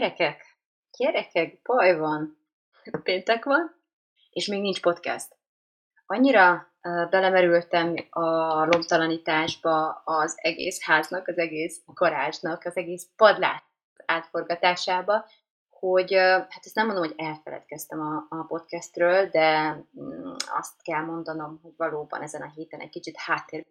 Gyerekek, gyerekek, baj van. Péntek van, és még nincs podcast. Annyira belemerültem a lomtalanításba az egész háznak, az egész garázsnak, az egész padlás átforgatásába, hogy hát ezt nem mondom, hogy elfeledkeztem a, a podcastről, de um, azt kell mondanom, hogy valóban ezen a héten egy kicsit háttérbe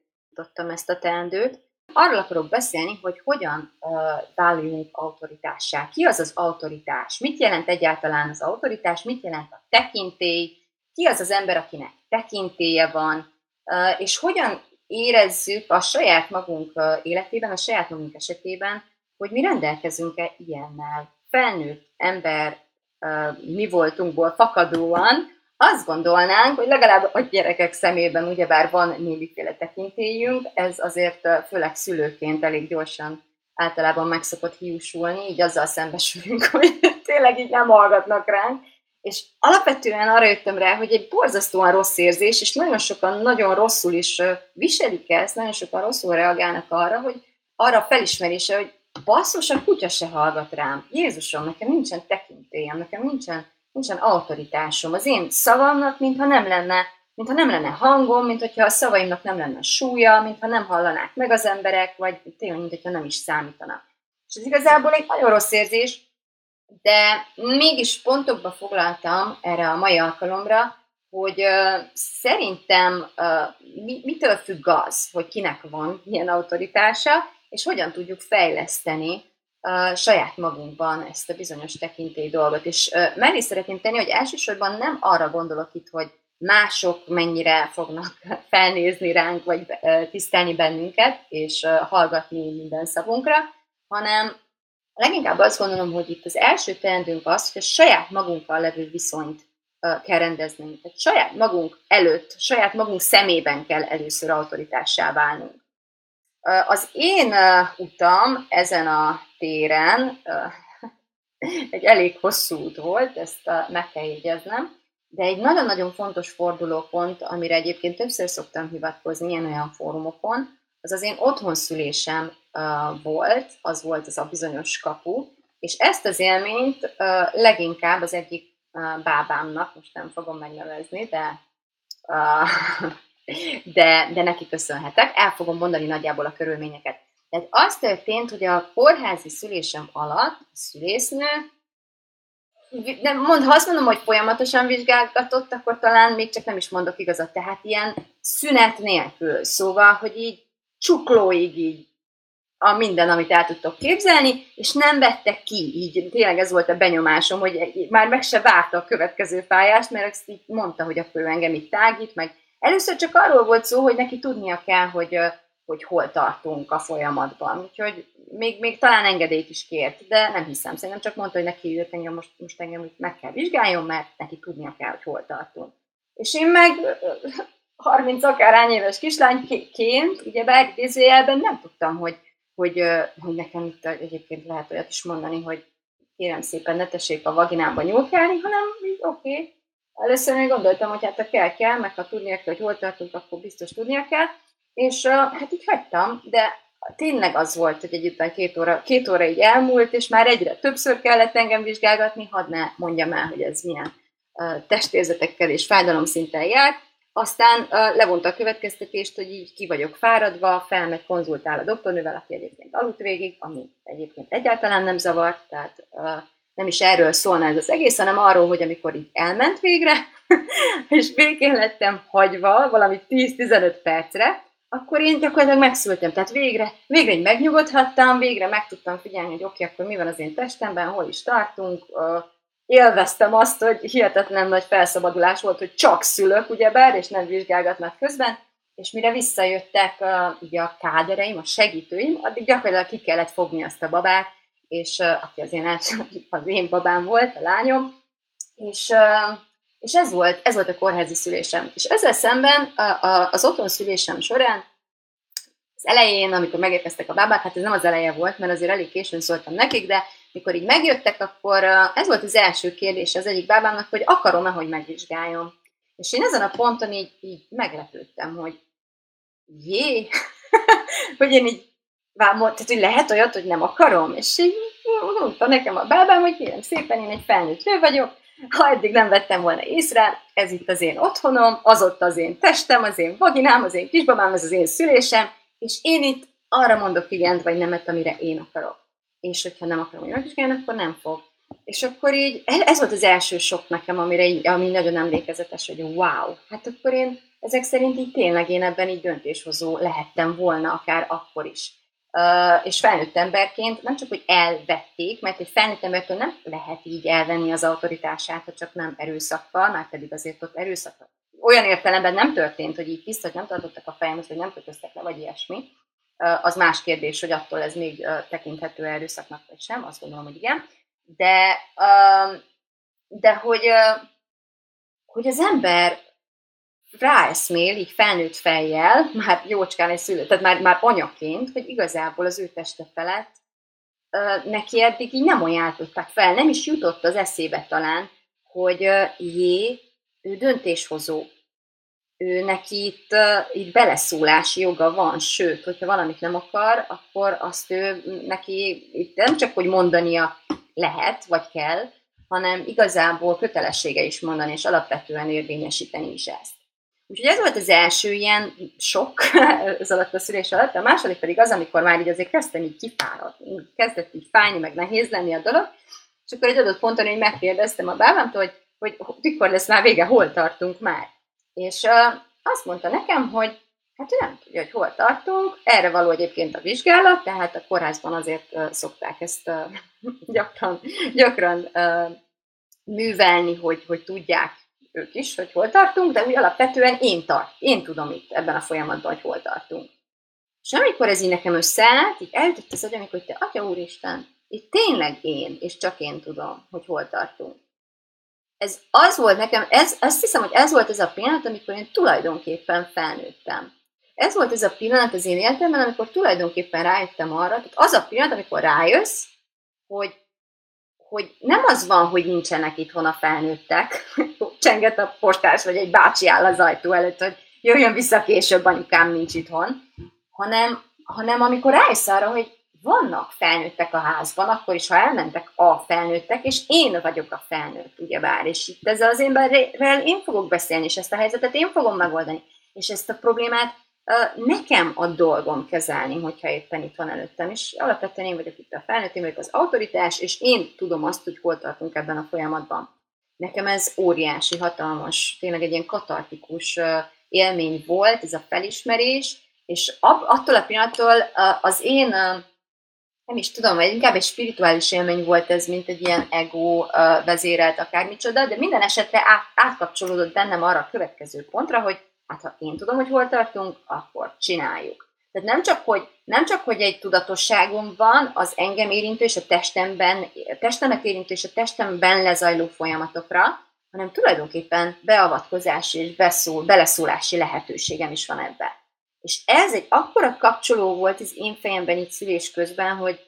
ezt a teendőt, Arról akarok beszélni, hogy hogyan uh, váljunk autoritássá. Ki az az autoritás? Mit jelent egyáltalán az autoritás? Mit jelent a tekintély? Ki az az ember, akinek tekintélye van? Uh, és hogyan érezzük a saját magunk uh, életében, a saját magunk esetében, hogy mi rendelkezünk-e ilyennel. Felnőtt ember uh, mi voltunkból fakadóan, azt gondolnánk, hogy legalább a gyerekek szemében ugyebár van némiféle tekintélyünk, ez azért főleg szülőként elég gyorsan általában meg szokott hiúsulni, így azzal szembesülünk, hogy tényleg így nem hallgatnak ránk. És alapvetően arra jöttem rá, hogy egy borzasztóan rossz érzés, és nagyon sokan nagyon rosszul is viselik ezt, nagyon sokan rosszul reagálnak arra, hogy arra a felismerése, hogy basszus, a kutya se hallgat rám. Jézusom, nekem nincsen tekintélyem, nekem nincsen nincsen autoritásom. Az én szavamnak, mintha nem lenne, mintha nem lenne hangom, mint hogyha a szavaimnak nem lenne súlya, mintha nem hallanák meg az emberek, vagy tényleg, mint hogyha nem is számítanak. És ez igazából egy nagyon rossz érzés, de mégis pontokba foglaltam erre a mai alkalomra, hogy uh, szerintem uh, mi, mitől függ az, hogy kinek van ilyen autoritása, és hogyan tudjuk fejleszteni saját magunkban ezt a bizonyos tekintély dolgot. És mellé szeretném tenni, hogy elsősorban nem arra gondolok itt, hogy mások mennyire fognak felnézni ránk, vagy tisztelni bennünket, és hallgatni minden szavunkra, hanem leginkább azt gondolom, hogy itt az első teendőnk az, hogy a saját magunkkal levő viszonyt kell rendeznünk. Tehát saját magunk előtt, saját magunk szemében kell először autoritássá válnunk. Az én utam ezen a téren egy elég hosszú út volt, ezt meg kell jegyeznem, de egy nagyon-nagyon fontos fordulópont, amire egyébként többször szoktam hivatkozni ilyen olyan fórumokon, az az én otthonszülésem volt, az volt az a bizonyos kapu, és ezt az élményt leginkább az egyik bábámnak, most nem fogom megnevezni, de de, de neki köszönhetek. El fogom mondani nagyjából a körülményeket. Tehát az történt, hogy a kórházi szülésem alatt a szülésznő, nem, mond, ha azt mondom, hogy folyamatosan vizsgálgatott, akkor talán még csak nem is mondok igazat. Tehát ilyen szünet nélkül. Szóval, hogy így csuklóig így a minden, amit el tudtok képzelni, és nem vette ki, így tényleg ez volt a benyomásom, hogy már meg se várta a következő fájást, mert ezt így mondta, hogy akkor engem itt tágít, meg Először csak arról volt szó, hogy neki tudnia kell, hogy, hogy hol tartunk a folyamatban. Úgyhogy még, még talán engedélyt is kért, de nem hiszem. Szerintem csak mondta, hogy neki jött engem, most, most engem meg kell vizsgáljon, mert neki tudnia kell, hogy hol tartunk. És én meg 30 akárhány éves kislányként, ugye beegidézőjelben nem tudtam, hogy, hogy, hogy nekem itt egyébként lehet olyat is mondani, hogy kérem szépen ne tessék a vaginába nyúlkálni, hanem oké, okay, Először még gondoltam, hogy hát ha kell, kell, meg ha tudnia kell, hogy hol tartunk, akkor biztos tudnia kell. És hát így hagytam, de tényleg az volt, hogy egyébként két óra, két óra így elmúlt, és már egyre többször kellett engem vizsgálgatni, hadd ne mondjam el, hogy ez milyen testérzetekkel és fájdalomszinten jár. Aztán levonta a következtetést, hogy így ki vagyok fáradva, felmegy, konzultál a doktornővel, aki egyébként aludt végig, ami egyébként egyáltalán nem zavart, tehát nem is erről szólna ez az egész, hanem arról, hogy amikor így elment végre, és végén lettem hagyva valami 10-15 percre, akkor én gyakorlatilag megszültem. Tehát végre, végre így megnyugodhattam, végre meg tudtam figyelni, hogy oké, okay, akkor mi van az én testemben, hol is tartunk. Élveztem azt, hogy hihetetlen nagy felszabadulás volt, hogy csak szülök, ugyebár, és nem vizsgálgatnak közben, és mire visszajöttek ugye a kádereim, a segítőim, addig gyakorlatilag ki kellett fogni azt a babát, és aki az én, az én babám volt, a lányom, és, és ez, volt, ez volt a kórházi szülésem. És ezzel szemben a, a, az otthon szülésem során az elején, amikor megérkeztek a bábák, hát ez nem az eleje volt, mert azért elég későn szóltam nekik, de mikor így megjöttek, akkor ez volt az első kérdés az egyik bábámnak, hogy akarom-e, hogy megvizsgáljon. És én ezen a ponton így, így meglepődtem, hogy jé, hogy én így, tehát, hogy lehet olyat, hogy nem akarom, és így mondta nekem a bábám, hogy kérem szépen, én egy felnőtt nő vagyok, ha eddig nem vettem volna észre, ez itt az én otthonom, az ott az én testem, az én vaginám, az én kisbabám, ez az én szülésem, és én itt arra mondok igent vagy nemet, amire én akarok. És hogyha nem akarom, hogy megvizsgáljon, akkor nem fog. És akkor így, ez volt az első sok nekem, amire így, ami nagyon emlékezetes, hogy wow, hát akkor én ezek szerint így tényleg én ebben így döntéshozó lehettem volna, akár akkor is. És felnőtt emberként nem csak, hogy elvették, mert egy felnőtt embertől nem lehet így elvenni az autoritását, ha csak nem erőszakkal, már pedig azért ott erőszak olyan értelemben nem történt, hogy így tiszta, hogy nem tartottak a fejemhez, hogy nem kötöztek le, vagy ilyesmi. Az más kérdés, hogy attól ez még tekinthető erőszaknak, vagy sem, azt gondolom, hogy igen. De, de hogy, hogy az ember ráeszmél, így felnőtt fejjel, már jócskán egy szülő, tehát már, már anyaként, hogy igazából az ő teste felett neki eddig így nem ajánlották fel, nem is jutott az eszébe talán, hogy jé, ő döntéshozó. Ő neki itt, itt beleszólási joga van, sőt, hogyha valamit nem akar, akkor azt ő neki itt nem csak, hogy mondania lehet, vagy kell, hanem igazából kötelessége is mondani, és alapvetően érvényesíteni is ezt. Úgyhogy ez volt az első ilyen sok az alatt a szülés alatt, a második pedig az, amikor már így azért kezdtem így kifáradni, kezdett így fájni, meg nehéz lenni a dolog, és akkor egy adott ponton én megkérdeztem a bábámtól, hogy hogy mikor lesz már vége, hol tartunk már. És uh, azt mondta nekem, hogy hát ő nem tudja, hogy hol tartunk, erre való egyébként a vizsgálat, tehát a kórházban azért uh, szokták ezt uh, gyakran, gyakran uh, művelni, hogy, hogy tudják ők is, hogy hol tartunk, de úgy alapvetően én tart, én tudom itt ebben a folyamatban, hogy hol tartunk. És amikor ez így nekem összeállt, így eljutott az agyam, hogy te, Atya Úristen, itt tényleg én, és csak én tudom, hogy hol tartunk ez az volt nekem, ez, azt hiszem, hogy ez volt ez a pillanat, amikor én tulajdonképpen felnőttem. Ez volt ez a pillanat az én életemben, amikor tulajdonképpen rájöttem arra, tehát az a pillanat, amikor rájössz, hogy, hogy nem az van, hogy nincsenek itthon a felnőttek, csenget a postás, vagy egy bácsi áll az ajtó előtt, hogy jöjjön vissza később, anyukám nincs itthon, hanem, hanem amikor rájössz arra, hogy vannak felnőttek a házban, akkor is, ha elmentek a felnőttek, és én vagyok a felnőtt, ugyebár, és itt ezzel az emberrel én fogok beszélni, és ezt a helyzetet én fogom megoldani, és ezt a problémát nekem a dolgom kezelni, hogyha éppen itt van előttem, és alapvetően én vagyok itt a felnőtt, én vagyok az autoritás, és én tudom azt, hogy hol tartunk ebben a folyamatban. Nekem ez óriási, hatalmas, tényleg egy ilyen katartikus élmény volt, ez a felismerés, és attól a pillanattól az én nem is tudom, vagy inkább egy spirituális élmény volt ez, mint egy ilyen ego vezérelt akármicsoda, de minden esetre át, átkapcsolódott bennem arra a következő pontra, hogy hát ha én tudom, hogy hol tartunk, akkor csináljuk. Tehát nem csak, hogy, nem csak, hogy egy tudatosságom van az engem érintő és a testemben, a testemet érintő és a testemben lezajló folyamatokra, hanem tulajdonképpen beavatkozási és beszól, beleszólási lehetőségem is van ebben. És ez egy akkora kapcsoló volt az én fejemben itt szülés közben, hogy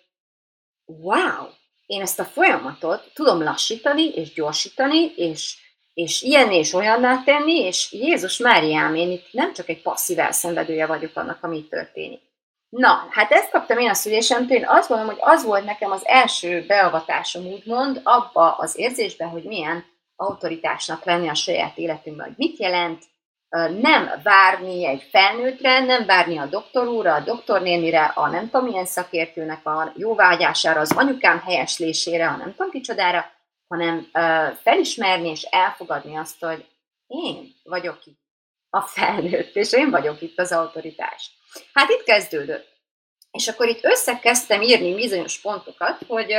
wow, én ezt a folyamatot tudom lassítani és gyorsítani, és, és ilyen és olyanná tenni, és Jézus Máriám, én itt nem csak egy passzív elszenvedője vagyok annak, ami történik. Na, hát ezt kaptam én a szülésemtől, én azt gondolom, hogy az volt nekem az első beavatásom, úgymond, abba az érzésben, hogy milyen autoritásnak lenni a saját életünkben, hogy mit jelent nem várni egy felnőttre, nem várni a doktor úrra, a doktornénire, a nem tudom milyen szakértőnek a jóvágyására, az anyukám helyeslésére, a nem tudom kicsodára, hanem felismerni és elfogadni azt, hogy én vagyok itt a felnőtt, és én vagyok itt az autoritás. Hát itt kezdődött. És akkor itt összekezdtem írni bizonyos pontokat, hogy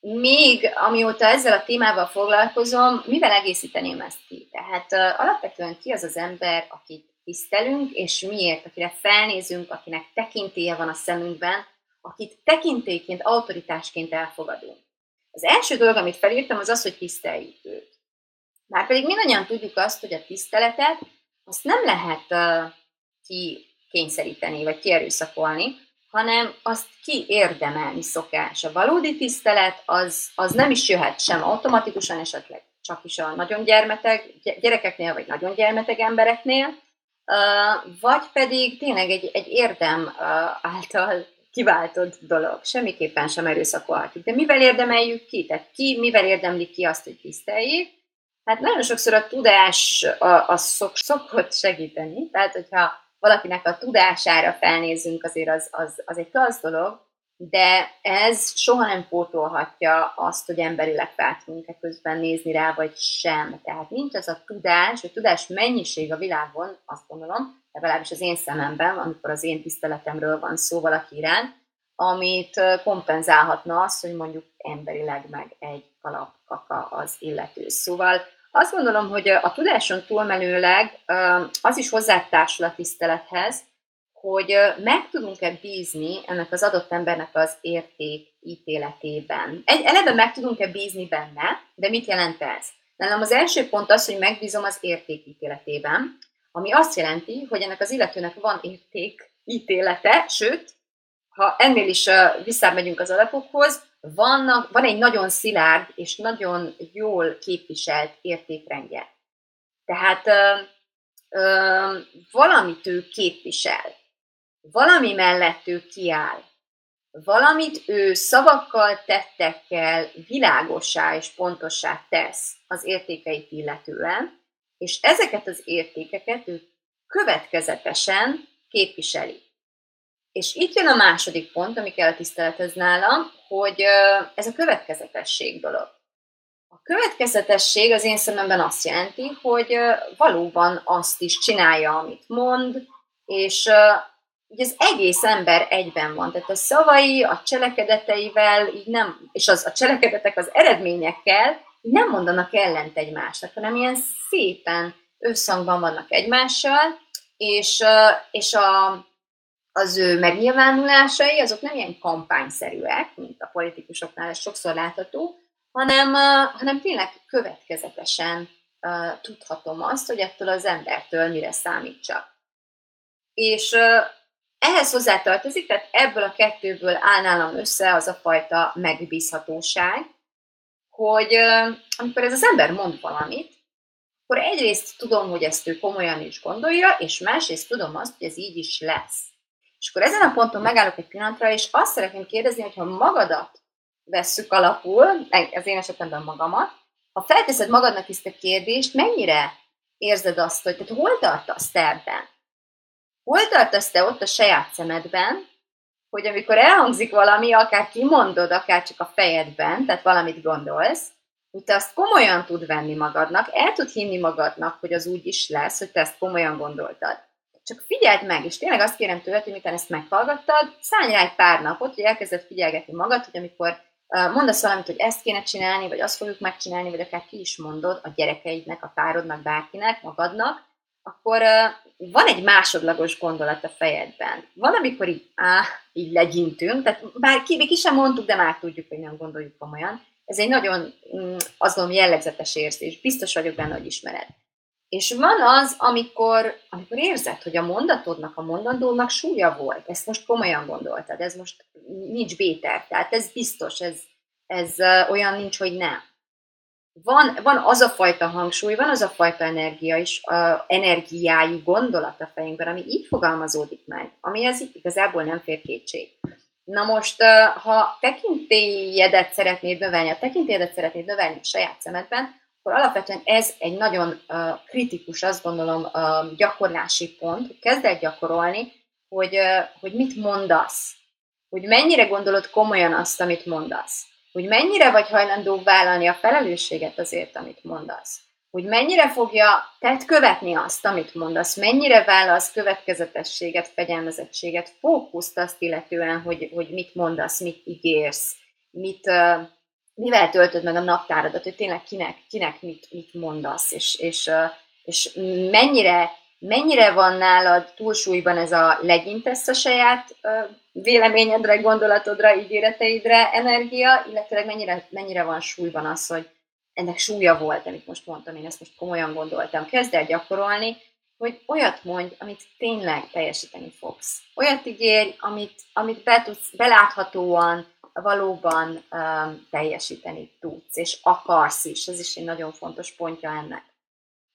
még amióta ezzel a témával foglalkozom, mivel egészíteném ezt ki? Tehát uh, alapvetően ki az az ember, akit tisztelünk, és miért, akire felnézünk, akinek tekintélye van a szemünkben, akit tekintélyként, autoritásként elfogadunk. Az első dolog, amit felírtam, az az, hogy tiszteljük őt. Márpedig mindannyian tudjuk azt, hogy a tiszteletet azt nem lehet uh, ki kényszeríteni, vagy kierőszakolni, hanem azt ki érdemelni szokás. A valódi tisztelet az, az nem is jöhet sem automatikusan, esetleg csak is a nagyon gyermeteg gyerekeknél, vagy nagyon gyermeteg embereknél, vagy pedig tényleg egy, egy érdem által kiváltott dolog. Semmiképpen sem erőszakolhatjuk. De mivel érdemeljük ki? Tehát ki, mivel érdemlik ki azt, hogy tiszteljék? Hát nagyon sokszor a tudás az szok, szokott segíteni. Tehát, hogyha valakinek a tudására felnézünk, azért az, az, az egy klassz dolog, de ez soha nem pótolhatja azt, hogy emberileg fel tudunk-e közben nézni rá, vagy sem. Tehát nincs az a tudás, vagy tudás mennyiség a világon, azt gondolom, legalábbis az én szememben, amikor az én tiszteletemről van szó valaki iránt, amit kompenzálhatna azt, hogy mondjuk emberileg meg egy kalap kaka az illető. Szóval azt gondolom, hogy a tudáson túlmenőleg az is hozzátársul a tisztelethez, hogy meg tudunk-e bízni ennek az adott embernek az érték ítéletében. Egy, eleve meg tudunk-e bízni benne, de mit jelent ez? Nálam az első pont az, hogy megbízom az értékítéletében, ami azt jelenti, hogy ennek az illetőnek van értékítélete, sőt, ha ennél is visszamegyünk az alapokhoz, vannak, van egy nagyon szilárd és nagyon jól képviselt értékrendje. Tehát ö, ö, valamit ő képvisel, valami mellett ő kiáll, valamit ő szavakkal, tettekkel világossá és pontossá tesz az értékeit illetően, és ezeket az értékeket ő következetesen képviseli. És itt jön a második pont, ami kell a tisztelethez nálam, hogy ez a következetesség dolog. A következetesség az én szememben azt jelenti, hogy valóban azt is csinálja, amit mond, és ugye az egész ember egyben van, tehát a szavai, a cselekedeteivel, így nem, és az, a cselekedetek az eredményekkel így nem mondanak ellent egymásnak, hanem ilyen szépen összhangban vannak egymással, és, és a, az ő megnyilvánulásai, azok nem ilyen kampányszerűek, mint a politikusoknál ez sokszor látható, hanem, hanem tényleg következetesen tudhatom azt, hogy ettől az embertől mire számítsak. És ehhez hozzátartozik, tehát ebből a kettőből áll nálam össze az a fajta megbízhatóság, hogy amikor ez az ember mond valamit, akkor egyrészt tudom, hogy ezt ő komolyan is gondolja, és másrészt tudom azt, hogy ez így is lesz. És akkor ezen a ponton megállok egy pillanatra, és azt szeretném kérdezni, hogy ha magadat vesszük alapul, az én esetemben magamat, ha felteszed magadnak ezt a kérdést, mennyire érzed azt, hogy tehát hol tartasz te ebben? Hol tartasz te ott a saját szemedben, hogy amikor elhangzik valami, akár kimondod, akár csak a fejedben, tehát valamit gondolsz, hogy te azt komolyan tud venni magadnak, el tud hinni magadnak, hogy az úgy is lesz, hogy te ezt komolyan gondoltad. Csak figyeld meg, és tényleg azt kérem tőled, hogy miután ezt meghallgattad, szállj rá egy pár napot, hogy elkezded figyelgetni magad, hogy amikor mondasz valamit, hogy ezt kéne csinálni, vagy azt fogjuk megcsinálni, vagy akár ki is mondod a gyerekeidnek, a párodnak, bárkinek, magadnak, akkor van egy másodlagos gondolat a fejedben. Van, amikor így, á, így legyintünk, tehát bár ki, ki sem mondtuk, de már tudjuk, hogy nem gondoljuk komolyan. Ez egy nagyon, mm, azt gondolom, jellegzetes érzés. Biztos vagyok benne, hogy ismered. És van az, amikor, amikor érzed, hogy a mondatodnak, a mondandónak súlya volt, ezt most komolyan gondoltad, ez most nincs béter, tehát ez biztos, ez, ez olyan nincs, hogy nem. Van, van az a fajta hangsúly, van az a fajta energia is, a energiájú gondolat a fejünkben, ami így fogalmazódik meg, ami ez igazából nem fér kétség. Na most, ha tekintélyedet szeretnéd növelni, a tekintélyedet szeretnéd növelni a saját szemedben, akkor alapvetően ez egy nagyon kritikus, azt gondolom, gyakorlási pont, hogy kezd el gyakorolni, hogy, hogy mit mondasz, hogy mennyire gondolod komolyan azt, amit mondasz, hogy mennyire vagy hajlandó vállalni a felelősséget azért, amit mondasz, hogy mennyire fogja tett követni azt, amit mondasz, mennyire vállalsz következetességet, fegyelmezettséget, fókuszt azt illetően, hogy, hogy mit mondasz, mit ígérsz, mit, mivel töltöd meg a naptáradat, hogy tényleg kinek, kinek mit, mit mondasz, és, és, és mennyire mennyire van nálad túlsúlyban ez a legyintesz a saját véleményedre, gondolatodra, ígéreteidre energia, illetve mennyire, mennyire van súlyban az, hogy ennek súlya volt, amit most mondtam, én ezt most komolyan gondoltam. Kezd el gyakorolni, hogy olyat mondj, amit tényleg teljesíteni fogsz. Olyat ígérj, amit, amit be tudsz, beláthatóan, valóban um, teljesíteni tudsz, és akarsz is. Ez is egy nagyon fontos pontja ennek.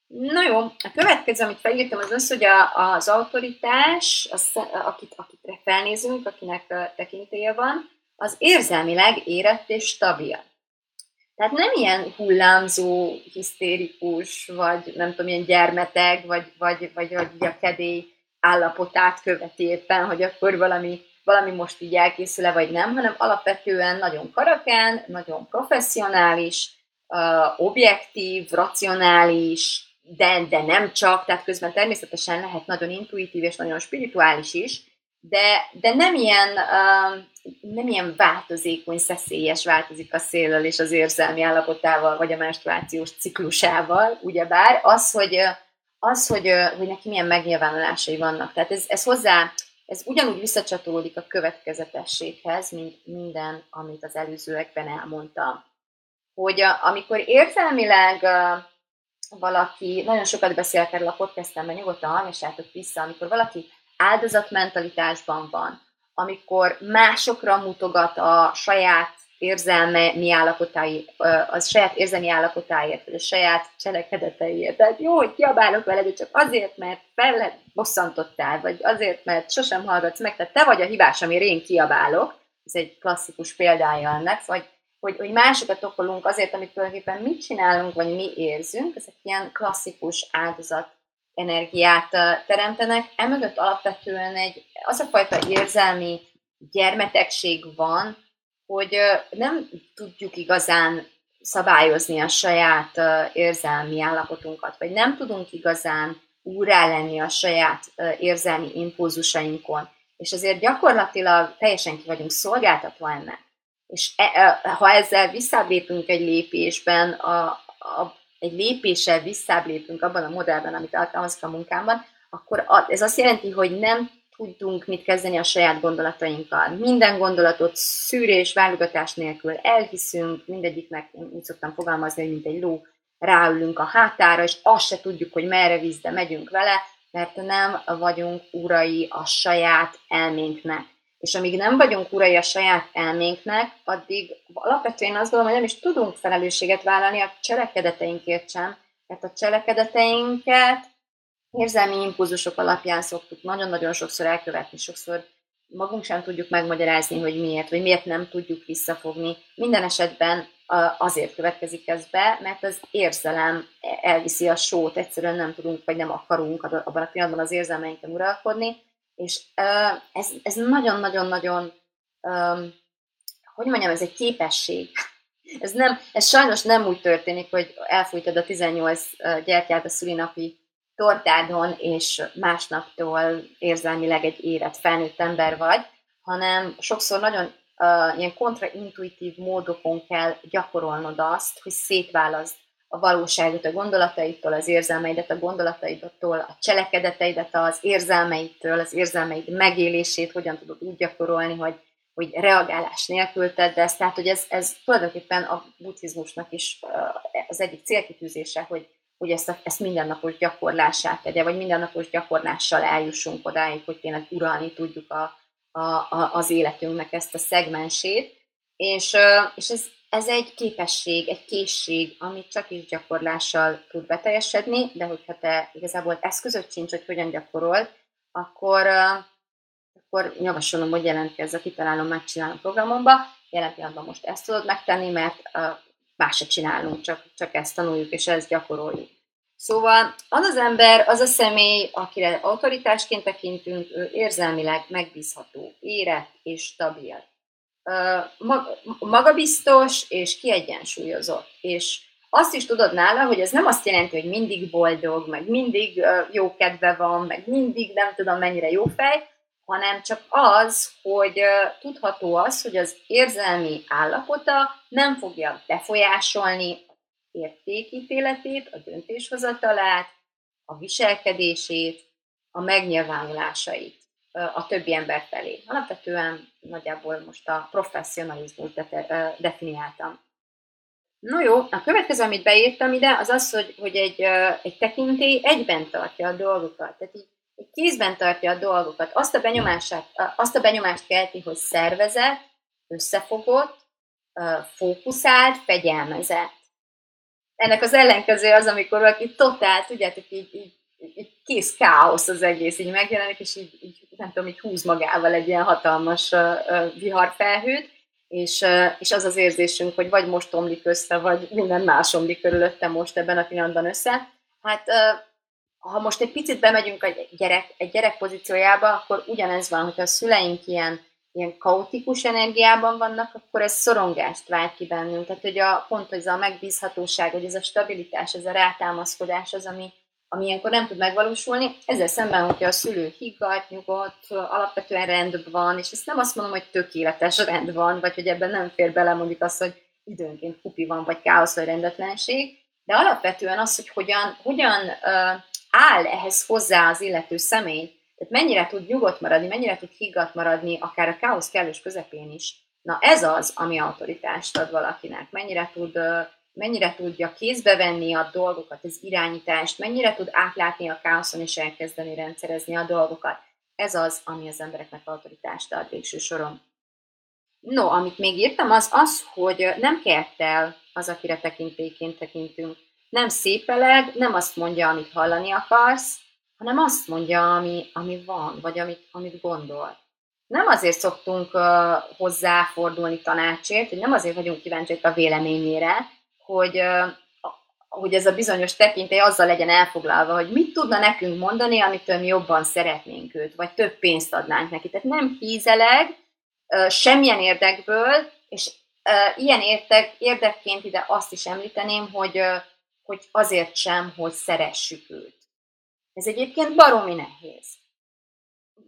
Na jó, a következő, amit felírtam, az az, hogy a, az autoritás, az, akit, akit felnézünk, akinek tekintélye van, az érzelmileg érett és stabil. Tehát nem ilyen hullámzó, hisztérikus, vagy nem tudom, ilyen gyermeteg, vagy, vagy, vagy, vagy a kedély állapotát követi éppen, hogy akkor valami, valami most így elkészül vagy nem, hanem alapvetően nagyon karakán, nagyon professzionális, objektív, racionális, de, de nem csak, tehát közben természetesen lehet nagyon intuitív és nagyon spirituális is, de, de nem, ilyen, uh, nem ilyen változékony, szeszélyes változik a széllel és az érzelmi állapotával, vagy a menstruációs ciklusával, ugyebár az, hogy, az, hogy, hogy neki milyen megnyilvánulásai vannak. Tehát ez, ez hozzá, ez ugyanúgy visszacsatolódik a következetességhez, mint minden, amit az előzőekben elmondtam. Hogy amikor érzelmileg uh, valaki, nagyon sokat beszél erről a podcastemben, nyugodtan hallgassátok vissza, amikor valaki áldozatmentalitásban van, amikor másokra mutogat a saját érzelme mi állapotáért, a saját érzelmi állapotáért, vagy a saját cselekedeteiért. Tehát jó, hogy kiabálok veled, csak azért, mert fel bosszantottál, vagy azért, mert sosem hallgatsz meg, tehát te vagy a hibás, amire én kiabálok. Ez egy klasszikus példája ennek, vagy hogy, hogy másokat okolunk azért, amit tulajdonképpen mit csinálunk, vagy mi érzünk, ezek ilyen klasszikus áldozat energiát teremtenek. Emögött alapvetően egy, az a fajta érzelmi gyermetegség van, hogy nem tudjuk igazán szabályozni a saját érzelmi állapotunkat, vagy nem tudunk igazán úrá lenni a saját érzelmi impulzusainkon. És azért gyakorlatilag teljesen ki vagyunk szolgáltatva ennek. És e, ha ezzel visszalépünk egy lépésben, a, a, egy lépéssel visszáblépünk abban a modellben, amit alkalmazok a munkámban, akkor ez azt jelenti, hogy nem tudunk mit kezdeni a saját gondolatainkkal. Minden gondolatot szűrés, válogatás nélkül elhiszünk, mindegyiknek, én úgy szoktam fogalmazni, hogy mint egy ló ráülünk a hátára, és azt se tudjuk, hogy merre víz, de megyünk vele, mert nem vagyunk urai a saját elménknek. És amíg nem vagyunk urai a saját elménknek, addig alapvetően azt gondolom, hogy nem is tudunk felelősséget vállalni a cselekedeteinkért sem, mert a cselekedeteinket érzelmi impulzusok alapján szoktuk nagyon-nagyon sokszor elkövetni, sokszor magunk sem tudjuk megmagyarázni, hogy miért, vagy miért nem tudjuk visszafogni. Minden esetben azért következik ez be, mert az érzelem elviszi a sót, egyszerűen nem tudunk, vagy nem akarunk abban a pillanatban az érzelmeinken uralkodni, és ez, ez nagyon-nagyon-nagyon, hogy mondjam, ez egy képesség. Ez, nem, ez sajnos nem úgy történik, hogy elfújtad a 18 gyertyát a szülinapi tortádon, és másnaptól érzelmileg egy érett felnőtt ember vagy, hanem sokszor nagyon uh, ilyen kontraintuitív módokon kell gyakorolnod azt, hogy szétválaszt a valóságot a gondolataitól, az érzelmeidet a gondolataidtól, a cselekedeteidet az érzelmeidtől, az érzelmeid megélését hogyan tudod úgy gyakorolni, hogy, hogy reagálás nélkül tedd ezt. Tehát, hogy ez, ez tulajdonképpen a buddhizmusnak is az egyik célkitűzése, hogy, hogy ezt, a, ezt mindennapos gyakorlását tegye, vagy mindennapos gyakorlással eljussunk odáig, hogy tényleg uralni tudjuk a, a, a, az életünknek ezt a szegmensét. És, és ez, ez egy képesség, egy készség, amit csak is gyakorlással tud beteljesedni, de hogyha te igazából eszközöt sincs, hogy hogyan gyakorol, akkor, akkor javasolom, hogy jelentkezz a kitalálom, megcsinálom programomba. Jelen pillanatban most ezt tudod megtenni, mert más se csinálunk, csak, csak ezt tanuljuk, és ezt gyakoroljuk. Szóval az az ember, az a személy, akire autoritásként tekintünk, ő érzelmileg megbízható, érett és stabil magabiztos és kiegyensúlyozott. És azt is tudod nála, hogy ez nem azt jelenti, hogy mindig boldog, meg mindig jó kedve van, meg mindig nem tudom mennyire jó fej, hanem csak az, hogy tudható az, hogy az érzelmi állapota nem fogja befolyásolni értékítéletét, a döntéshozatalát, a viselkedését, a megnyilvánulásait a többi ember felé. Alapvetően nagyjából most a professzionalizmus de, definiáltam. No jó, a következő, amit beírtam ide, az az, hogy, hogy egy, egy tekintély egyben tartja a dolgokat. Tehát így, egy kézben tartja a dolgokat. Azt a, benyomását, azt a benyomást kelti, hogy szervezett, összefogott, fókuszált, fegyelmezett. Ennek az ellenkező az, amikor valaki totál, tudjátok, így, így, így kész káosz az egész, így megjelenik, és így, így nem tudom, így húz magával egy ilyen hatalmas viharfelhőt, és, és az az érzésünk, hogy vagy most omlik össze, vagy minden más omlik körülötte most ebben a pillanatban össze. Hát ha most egy picit bemegyünk egy gyerek, egy gyerek pozíciójába, akkor ugyanez van, hogyha a szüleink ilyen, ilyen kaotikus energiában vannak, akkor ez szorongást vált ki bennünk. Tehát, hogy a, pont ez a megbízhatóság, hogy ez a stabilitás, ez a rátámaszkodás az, ami, ami ilyenkor nem tud megvalósulni. Ezzel szemben, hogyha a szülő higgadt, nyugodt, alapvetően rendben van, és ezt nem azt mondom, hogy tökéletes rend van, vagy hogy ebben nem fér bele mondjuk az, hogy időnként kupi van, vagy káosz, vagy rendetlenség, de alapvetően az, hogy hogyan, hogyan uh, áll ehhez hozzá az illető személy, tehát mennyire tud nyugodt maradni, mennyire tud higgadt maradni, akár a káosz kellős közepén is. Na ez az, ami autoritást ad valakinek. Mennyire tud uh, mennyire tudja kézbe venni a dolgokat, az irányítást, mennyire tud átlátni a káoszon és elkezdeni rendszerezni a dolgokat. Ez az, ami az embereknek autoritást ad végső soron. No, amit még írtam, az az, hogy nem kert el az, akire tekintélyként tekintünk. Nem szépeleg, nem azt mondja, amit hallani akarsz, hanem azt mondja, ami, ami van, vagy amit, amit gondol. Nem azért szoktunk uh, hozzáfordulni tanácsért, hogy nem azért vagyunk kíváncsiak a véleményére, hogy, hogy ez a bizonyos tekintély azzal legyen elfoglalva, hogy mit tudna nekünk mondani, amitől mi jobban szeretnénk őt, vagy több pénzt adnánk neki. Tehát nem hízeleg, semmilyen érdekből, és ilyen érdek, érdekként ide azt is említeném, hogy, hogy azért sem, hogy szeressük őt. Ez egyébként baromi nehéz.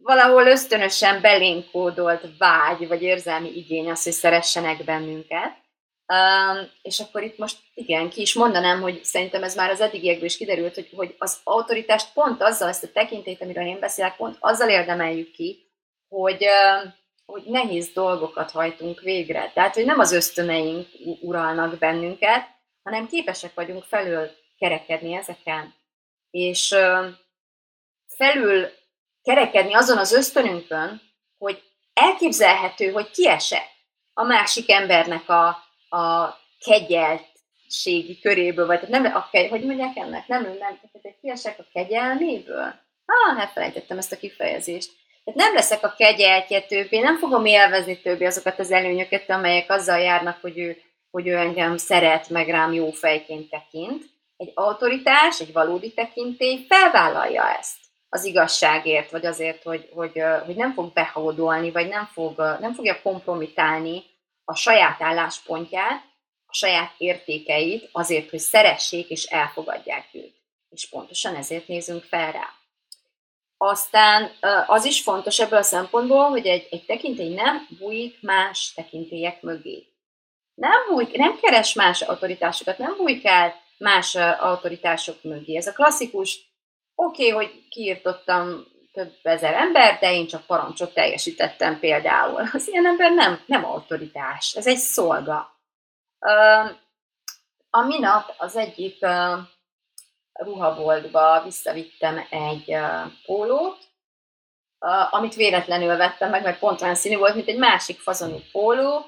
Valahol ösztönösen belénkódolt vágy, vagy érzelmi igény az, hogy szeressenek bennünket, És akkor itt most igen, ki is mondanám, hogy szerintem ez már az eddigiekből is kiderült, hogy, hogy az autoritást pont azzal, ezt a tekintélyt, amiről én beszélek, pont azzal érdemeljük ki, hogy, hogy nehéz dolgokat hajtunk végre. Tehát, hogy nem az ösztöneink uralnak bennünket, hanem képesek vagyunk felül kerekedni ezeken. És felül kerekedni azon az ösztönünkön, hogy elképzelhető, hogy kiesek a másik embernek a, a kegyeltségi köréből, vagy tehát nem a hogy mondják ennek? Nem, nem, tehát kiesek a kegyelméből? Ah, elfelejtettem ezt a kifejezést. Tehát nem leszek a kegyeltje többé, nem fogom élvezni többé azokat az előnyöket, amelyek azzal járnak, hogy ő, hogy ő engem szeret, meg rám jó fejként tekint. Egy autoritás, egy valódi tekintély felvállalja ezt az igazságért, vagy azért, hogy, hogy, hogy nem fog behódolni, vagy nem, fog, nem fogja kompromitálni a saját álláspontját, a saját értékeit azért, hogy szeressék és elfogadják őt. És pontosan ezért nézünk fel rá. Aztán az is fontos ebből a szempontból, hogy egy, egy tekintély nem bújik más tekintélyek mögé. Nem, bújik, nem keres más autoritásokat, nem bújik el más autoritások mögé. Ez a klasszikus, oké, okay, hogy kiirtottam több ezer ember, de én csak parancsot teljesítettem például. Az ilyen ember nem, nem autoritás, ez egy szolga. A minap az egyik ruhaboltba visszavittem egy pólót, amit véletlenül vettem meg, mert pont olyan színű volt, mint egy másik fazonú póló,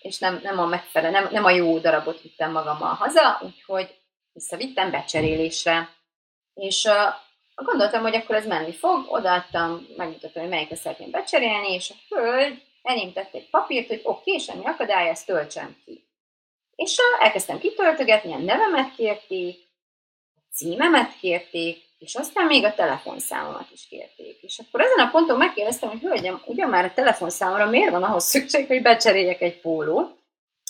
és nem, nem a megfelelő, nem, nem a jó darabot vittem magammal haza, úgyhogy visszavittem becserélésre. És gondoltam, hogy akkor ez menni fog, odaadtam, megmutatom, hogy melyiket szeretném becserélni, és a hölgy elém tett egy papírt, hogy oké, okay, semmi akadály, ezt töltsem ki. És elkezdtem kitöltögetni, a nevemet kérték, a címemet kérték, és aztán még a telefonszámomat is kérték. És akkor ezen a ponton megkérdeztem, hogy hölgyem, ugyan már a telefonszámra miért van ahhoz szükség, hogy becseréljek egy pólót?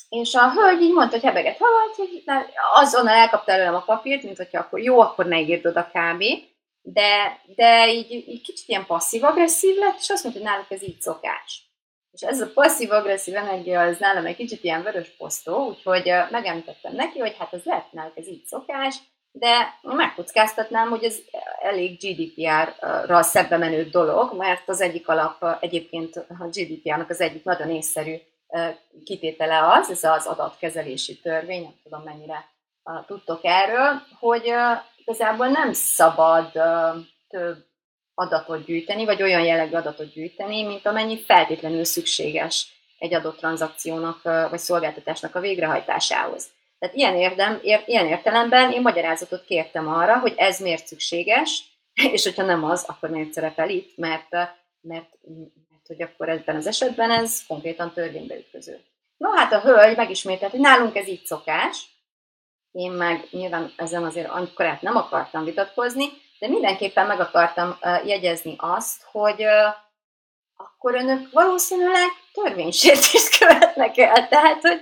És a hölgy így mondta, hogy hebeget halalt, hogy azonnal elkapta előlem a papírt, mint hogyha akkor jó, akkor ne írd oda kb de, de így, így kicsit ilyen passzív-agresszív lett, és azt mondta, hogy náluk ez így szokás. És ez a passzív-agresszív energia, az nálam egy kicsit ilyen vörös posztó, úgyhogy megemlítettem neki, hogy hát ez lehet náluk ez így szokás, de megkockáztatnám, hogy ez elég GDPR-ral szembe menő dolog, mert az egyik alap egyébként a GDPR-nak az egyik nagyon észszerű kitétele az, ez az adatkezelési törvény, nem tudom mennyire tudtok erről, hogy igazából nem szabad több adatot gyűjteni, vagy olyan jellegű adatot gyűjteni, mint amennyi feltétlenül szükséges egy adott tranzakciónak vagy szolgáltatásnak a végrehajtásához. Tehát ilyen, érdem, ér, ilyen értelemben én magyarázatot kértem arra, hogy ez miért szükséges, és hogyha nem az, akkor miért szerepel itt, mert, mert, mert hogy akkor ebben az esetben ez konkrétan törvénybe ütköző. No hát a hölgy megismételt, hogy nálunk ez így szokás, én meg nyilván ezen azért annyit nem akartam vitatkozni, de mindenképpen meg akartam jegyezni azt, hogy akkor önök valószínűleg törvénysértést követnek el. Tehát, hogy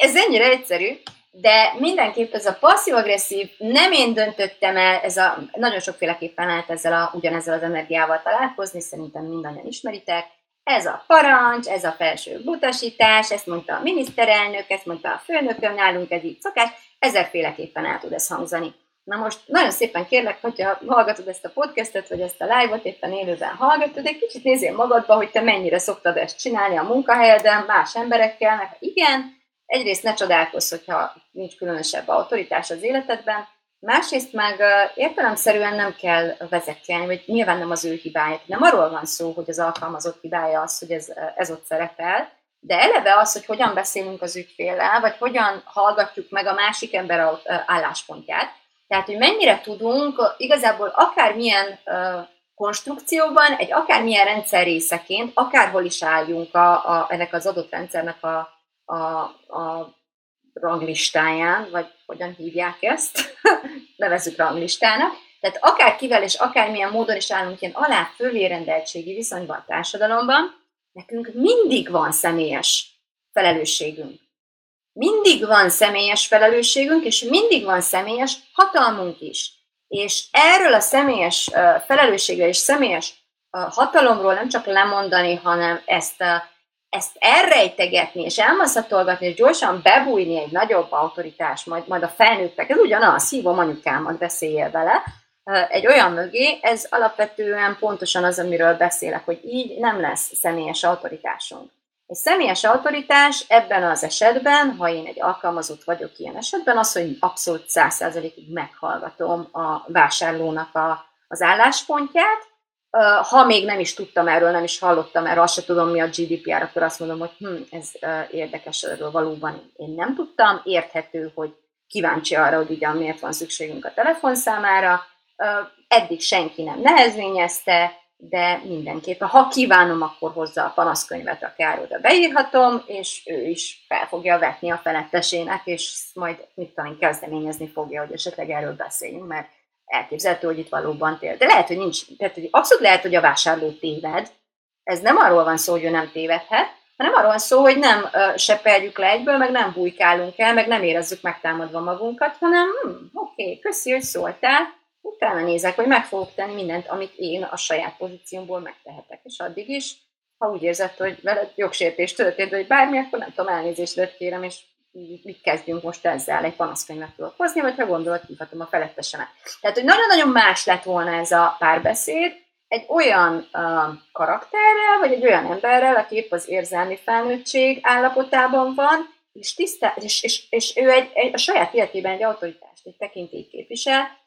ez ennyire egyszerű, de mindenképp ez a passzív-agresszív, nem én döntöttem el, ez a, nagyon sokféleképpen lehet ezzel a, ugyanezzel az energiával találkozni, szerintem mindannyian ismeritek, ez a parancs, ez a felső utasítás, ezt mondta a miniszterelnök, ezt mondta a főnököm, nálunk ez így szokás, ezerféleképpen el tud ez hangzani. Na most nagyon szépen kérlek, hogyha hallgatod ezt a podcastet, vagy ezt a live-ot, éppen élőben hallgatod, egy kicsit nézzél magadba, hogy te mennyire szoktad ezt csinálni a munkahelyeden, más emberekkel, mert igen, egyrészt ne csodálkozz, hogyha nincs különösebb autoritás az életedben, másrészt meg értelemszerűen nem kell vezetni, vagy nyilván nem az ő hibája. Nem arról van szó, hogy az alkalmazott hibája az, hogy ez, ez ott szerepel, de eleve az, hogy hogyan beszélünk az ügyféllel, vagy hogyan hallgatjuk meg a másik ember álláspontját. Tehát, hogy mennyire tudunk igazából akármilyen konstrukcióban, egy akármilyen rendszer részeként, akárhol is álljunk a, a, ennek az adott rendszernek a, a, a ranglistáján, vagy hogyan hívják ezt, nevezzük ranglistának, tehát akár kivel és akármilyen módon is állunk ilyen alá fölé rendeltségi viszonyban a társadalomban, nekünk mindig van személyes felelősségünk. Mindig van személyes felelősségünk, és mindig van személyes hatalmunk is. És erről a személyes felelősségre és személyes hatalomról nem csak lemondani, hanem ezt, ezt elrejtegetni, és elmaszatolgatni, és gyorsan bebújni egy nagyobb autoritás, majd, majd a felnőttek, ez ugyanaz, hívom anyukámat, beszéljél vele, egy olyan mögé, ez alapvetően pontosan az, amiről beszélek, hogy így nem lesz személyes autoritásunk. Egy személyes autoritás ebben az esetben, ha én egy alkalmazott vagyok ilyen esetben, az, hogy abszolút százszerzelékig meghallgatom a vásárlónak a, az álláspontját, ha még nem is tudtam erről, nem is hallottam erről, azt se tudom mi a GDPR, akkor azt mondom, hogy hm, ez érdekes, erről valóban én nem tudtam, érthető, hogy kíváncsi arra, hogy ugyan miért van szükségünk a telefonszámára, eddig senki nem nehezményezte, de mindenképpen, ha kívánom, akkor hozzá a panaszkönyvet akár oda beírhatom, és ő is fel fogja vetni a felettesének, és majd mit tudom, kezdeményezni fogja, hogy esetleg erről beszéljünk, mert elképzelhető, hogy itt valóban tél. De lehet, hogy nincs, tehát hogy abszolút lehet, hogy a vásárló téved. Ez nem arról van szó, hogy ő nem tévedhet, hanem arról van szó, hogy nem sepeljük le egyből, meg nem bujkálunk el, meg nem érezzük megtámadva magunkat, hanem hm, oké, okay, köszi, hogy szóltál, utána nézek, hogy meg fogok tenni mindent, amit én a saját pozíciómból megtehetek. És addig is, ha úgy érzed, hogy veled jogsértés történt, vagy bármi, akkor nem tudom, elnézést kérem, és mit kezdjünk most ezzel, egy panaszkönyvet tudok hozni, vagy ha gondolod, hívhatom a felettesemet. Tehát, hogy nagyon-nagyon más lett volna ez a párbeszéd, egy olyan uh, karakterrel, vagy egy olyan emberrel, aki épp az érzelmi felnőttség állapotában van, és, tisztá, és, és, és ő egy, egy, a saját életében egy autoritást, egy tekintélyt képvisel,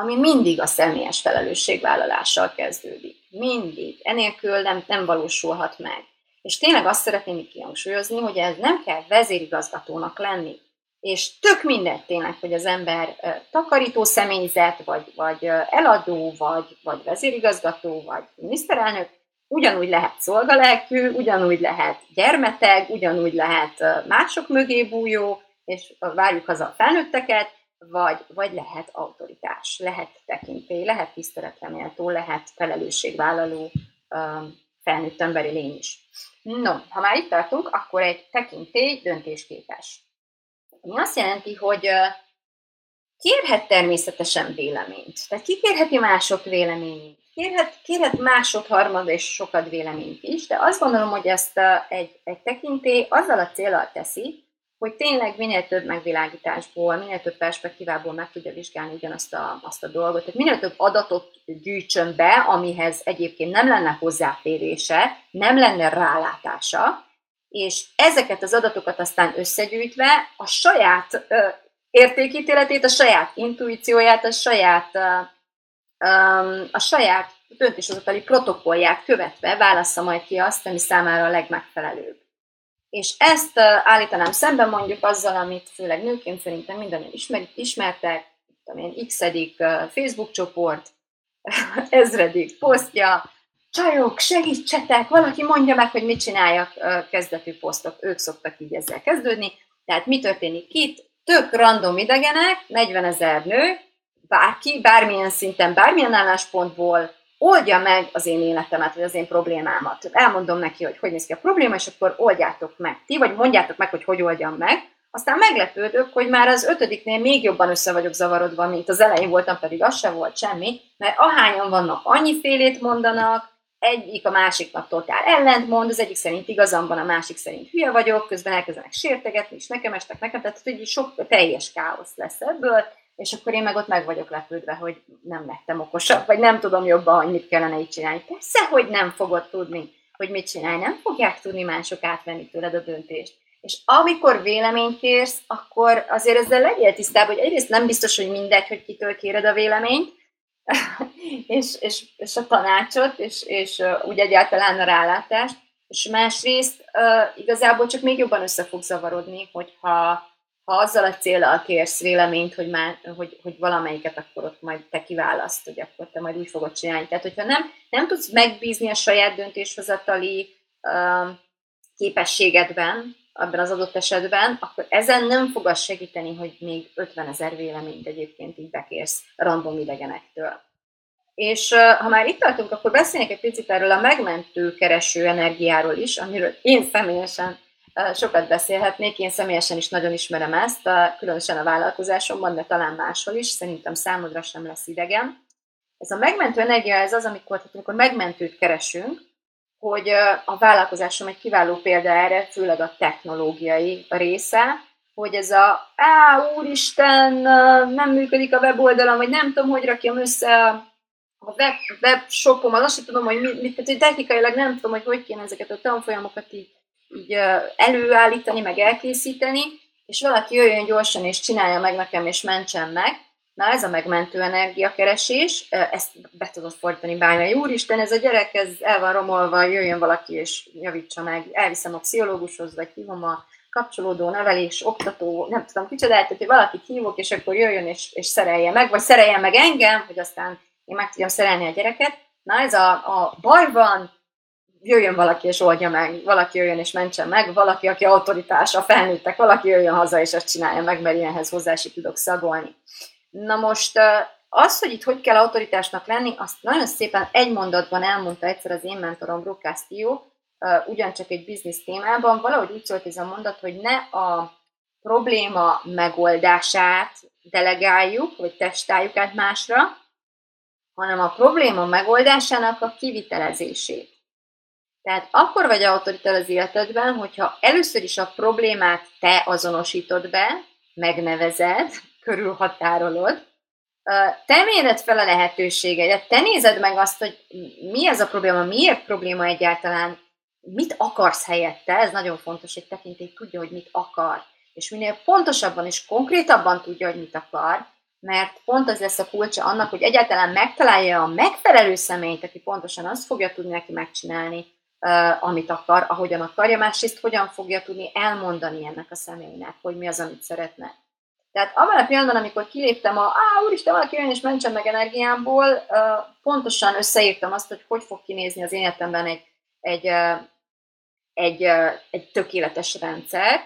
ami mindig a személyes felelősségvállalással kezdődik. Mindig. Enélkül nem, nem valósulhat meg. És tényleg azt szeretném itt kihangsúlyozni, hogy ez nem kell vezérigazgatónak lenni. És tök mindegy tényleg, hogy az ember takarító személyzet, vagy, vagy eladó, vagy, vagy vezérigazgató, vagy miniszterelnök, ugyanúgy lehet szolgalelkű, ugyanúgy lehet gyermeteg, ugyanúgy lehet mások mögé bújó, és várjuk haza a felnőtteket, vagy, vagy lehet autoritás, lehet tekintély, lehet tiszteletreméltó, lehet felelősségvállaló felnőtt emberi lény is. No, ha már itt tartunk, akkor egy tekintély döntésképes. Mi azt jelenti, hogy kérhet természetesen véleményt. Tehát kikérheti mások véleményét. Kérhet, kérhet mások harmad és sokat véleményt is, de azt gondolom, hogy ezt egy, egy tekintély azzal a célral teszi, hogy tényleg minél több megvilágításból, minél több perspektívából meg tudja vizsgálni ugyanazt a, azt a dolgot. Tehát minél több adatot gyűjtsön be, amihez egyébként nem lenne hozzáférése, nem lenne rálátása, és ezeket az adatokat aztán összegyűjtve a saját ö, értékítéletét, a saját intuícióját, a saját, ö, ö, a saját döntéshozatali protokollját követve válassza majd ki azt, ami számára a legmegfelelőbb. És ezt állítanám szemben mondjuk azzal, amit főleg nőként szerintem mindannyian ismer, ismertek, tudom én, x Facebook csoport, ezredik posztja, csajok, segítsetek, valaki mondja meg, hogy mit csináljak kezdetű posztok, ők szoktak így ezzel kezdődni. Tehát mi történik itt? Tök random idegenek, 40 ezer nő, bárki, bármilyen szinten, bármilyen álláspontból oldja meg az én életemet, vagy az én problémámat. Elmondom neki, hogy hogy néz ki a probléma, és akkor oldjátok meg ti, vagy mondjátok meg, hogy hogy oldjam meg. Aztán meglepődök, hogy már az ötödiknél még jobban össze vagyok zavarodva, mint az elején voltam, pedig az sem volt semmi, mert ahányan vannak, annyi félét mondanak, egyik a másiknak totál ellentmond, az egyik szerint igazam van, a másik szerint hülye vagyok, közben elkezdenek sértegetni, és nekem estek nekem, tehát hogy sok teljes káosz lesz ebből, és akkor én meg ott meg vagyok lepődve, hogy nem lettem okosabb, vagy nem tudom jobban, hogy mit kellene így csinálni. Persze, hogy nem fogod tudni, hogy mit csinálni, nem fogják tudni mások átvenni tőled a döntést. És amikor véleményt kérsz, akkor azért ezzel legyél tisztában, hogy egyrészt nem biztos, hogy mindegy, hogy kitől kéred a véleményt, és, és, és a tanácsot, és, és úgy egyáltalán a rálátást, és másrészt uh, igazából csak még jobban össze fog zavarodni, hogyha ha azzal a célral kérsz véleményt, hogy, már, hogy, hogy valamelyiket akkor ott majd te kiválaszt, hogy akkor te majd úgy fogod csinálni. Tehát, hogyha nem, nem tudsz megbízni a saját döntéshozatali uh, képességedben, abban az adott esetben, akkor ezen nem fog az segíteni, hogy még 50 ezer véleményt egyébként így bekérsz random idegenektől. És uh, ha már itt tartunk, akkor beszélnek egy picit erről a megmentő kereső energiáról is, amiről én személyesen sokat beszélhetnék, én személyesen is nagyon ismerem ezt, különösen a vállalkozásomban, de talán máshol is, szerintem számodra sem lesz idegen. Ez a megmentő energia, ez az, amikor, amikor megmentőt keresünk, hogy a vállalkozásom egy kiváló példa erre, főleg a technológiai része, hogy ez a, á, úristen, nem működik a weboldalam, vagy nem tudom, hogy rakjam össze a web, webshopom, azt sem tudom, hogy mit, mit, tehát, hogy technikailag nem tudom, hogy hogy kéne ezeket a tanfolyamokat így így előállítani, meg elkészíteni, és valaki jöjjön gyorsan és csinálja meg nekem, és mentsen meg. Na ez a megmentő energiakeresés, ezt be tudod fordítani bármely. Úristen, ez a gyerek, ez el van romolva, jöjjön valaki és javítsa meg. Elviszem a pszichológushoz, vagy hívom a kapcsolódó, nevelés, oktató, nem tudom kicsoda, tehát hogy valakit hívok, és akkor jöjjön és, és szerelje meg, vagy szerelje meg engem, hogy aztán én meg tudjam szerelni a gyereket. Na ez a, a baj van, jöjjön valaki és oldja meg, valaki jöjjön és mentsen meg, valaki, aki autoritás, a felnőttek, valaki jöjjön haza és ezt csinálja meg, mert ilyenhez hozzá is tudok szagolni. Na most az, hogy itt hogy kell autoritásnak lenni, azt nagyon szépen egy mondatban elmondta egyszer az én mentorom, Brooke Castillo, ugyancsak egy biznisz témában, valahogy úgy szólt ez a mondat, hogy ne a probléma megoldását delegáljuk, vagy testáljuk át másra, hanem a probléma megoldásának a kivitelezését. Tehát akkor vagy autoritál az életedben, hogyha először is a problémát te azonosítod be, megnevezed, körülhatárolod, te méred fel a lehetőségedet, te nézed meg azt, hogy mi ez a probléma, miért probléma egyáltalán, mit akarsz helyette, ez nagyon fontos, hogy tekintély tudja, hogy mit akar, és minél pontosabban és konkrétabban tudja, hogy mit akar, mert pont az lesz a kulcsa annak, hogy egyáltalán megtalálja a megfelelő személyt, aki pontosan azt fogja tudni neki megcsinálni, amit akar, ahogyan akarja, másrészt hogyan fogja tudni elmondani ennek a személynek, hogy mi az, amit szeretne. Tehát abban a pillanatban, amikor kiléptem a, á, úristen, valaki jön és mentsen meg energiámból, pontosan összeírtam azt, hogy hogy fog kinézni az életemben egy, egy, egy, egy tökéletes rendszer.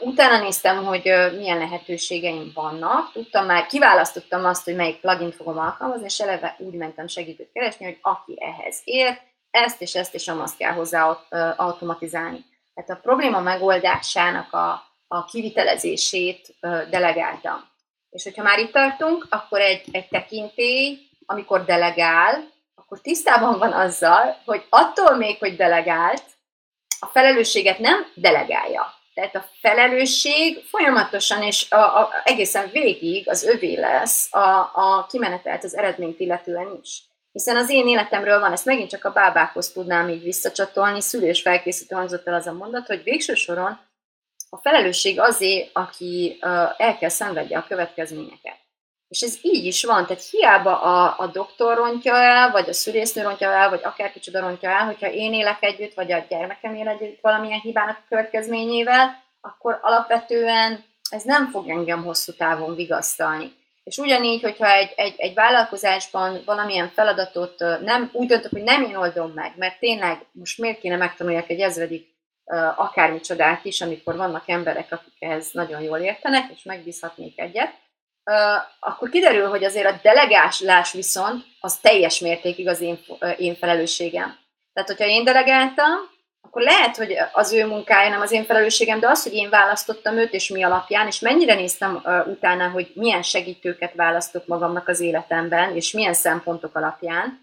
Utána néztem, hogy milyen lehetőségeim vannak. Tudtam már, kiválasztottam azt, hogy melyik plugin fogom alkalmazni, és eleve úgy mentem segítőt keresni, hogy aki ehhez ért, ezt és ezt és amazt kell hozzá automatizálni. Tehát a probléma megoldásának a, a kivitelezését delegáltam. És hogyha már itt tartunk, akkor egy, egy tekintély, amikor delegál, akkor tisztában van azzal, hogy attól még, hogy delegált, a felelősséget nem delegálja. Tehát a felelősség folyamatosan és a, a, egészen végig az övé lesz a, a kimenetelt az eredményt illetően is. Hiszen az én életemről van, ezt megint csak a bábákhoz tudnám így visszacsatolni, szülős felkészítő hangzott el az a mondat, hogy végső soron a felelősség azé, aki el kell szenvedje a következményeket. És ez így is van, tehát hiába a, a doktor rontja el, vagy a szülésznő rontja el, vagy akár kicsoda rontja el, hogyha én élek együtt, vagy a gyermekem él együtt valamilyen hibának a következményével, akkor alapvetően ez nem fog engem hosszú távon vigasztalni. És ugyanígy, hogyha egy, egy, egy vállalkozásban valamilyen feladatot nem úgy döntök, hogy nem én oldom meg, mert tényleg most miért kéne megtanuljak egy ezredik akármicsodát is, amikor vannak emberek, akik ehhez nagyon jól értenek, és megbízhatnék egyet, akkor kiderül, hogy azért a delegálás viszont az teljes mértékig az én, én felelősségem. Tehát, hogyha én delegáltam, akkor lehet, hogy az ő munkája nem az én felelősségem, de az, hogy én választottam őt, és mi alapján, és mennyire néztem uh, utána, hogy milyen segítőket választok magamnak az életemben, és milyen szempontok alapján,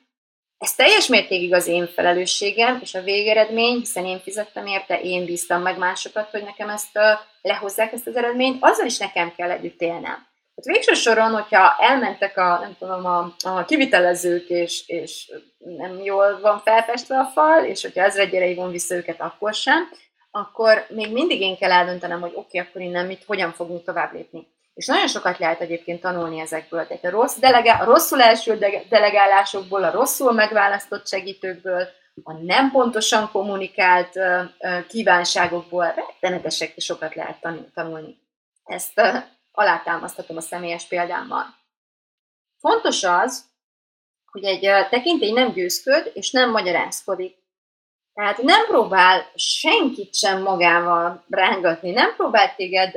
ez teljes mértékig az én felelősségem, és a végeredmény, hiszen én fizettem érte, én bíztam meg másokat, hogy nekem ezt uh, lehozzák ezt az eredményt, azzal is nekem kell együtt élnem. Hát végső soron, hogyha elmentek a, nem tudom, a, a kivitelezők, és, és nem jól van felfestve a fal, és hogyha ezredjére hívom vissza őket, akkor sem, akkor még mindig én kell eldöntenem, hogy oké, okay, akkor innen mit, hogyan fogunk tovább lépni. És nagyon sokat lehet egyébként tanulni ezekből. Tehát a, rossz delegá- a rosszul első delegálásokból, a rosszul megválasztott segítőkből, a nem pontosan kommunikált kívánságokból rettenetesek sokat lehet tanulni. Ezt alátámasztatom a személyes példámmal. Fontos az, hogy egy tekintély nem győzköd, és nem magyarázkodik. Tehát nem próbál senkit sem magával rángatni, nem próbál téged